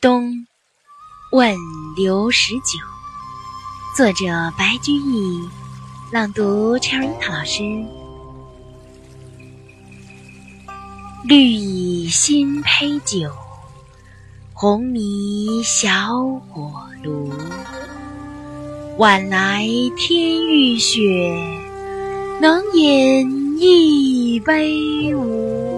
冬，问刘十九。作者白居易，朗读 c h e r i t a 老师。绿蚁新醅酒，红泥小火炉。晚来天欲雪，能饮一杯无？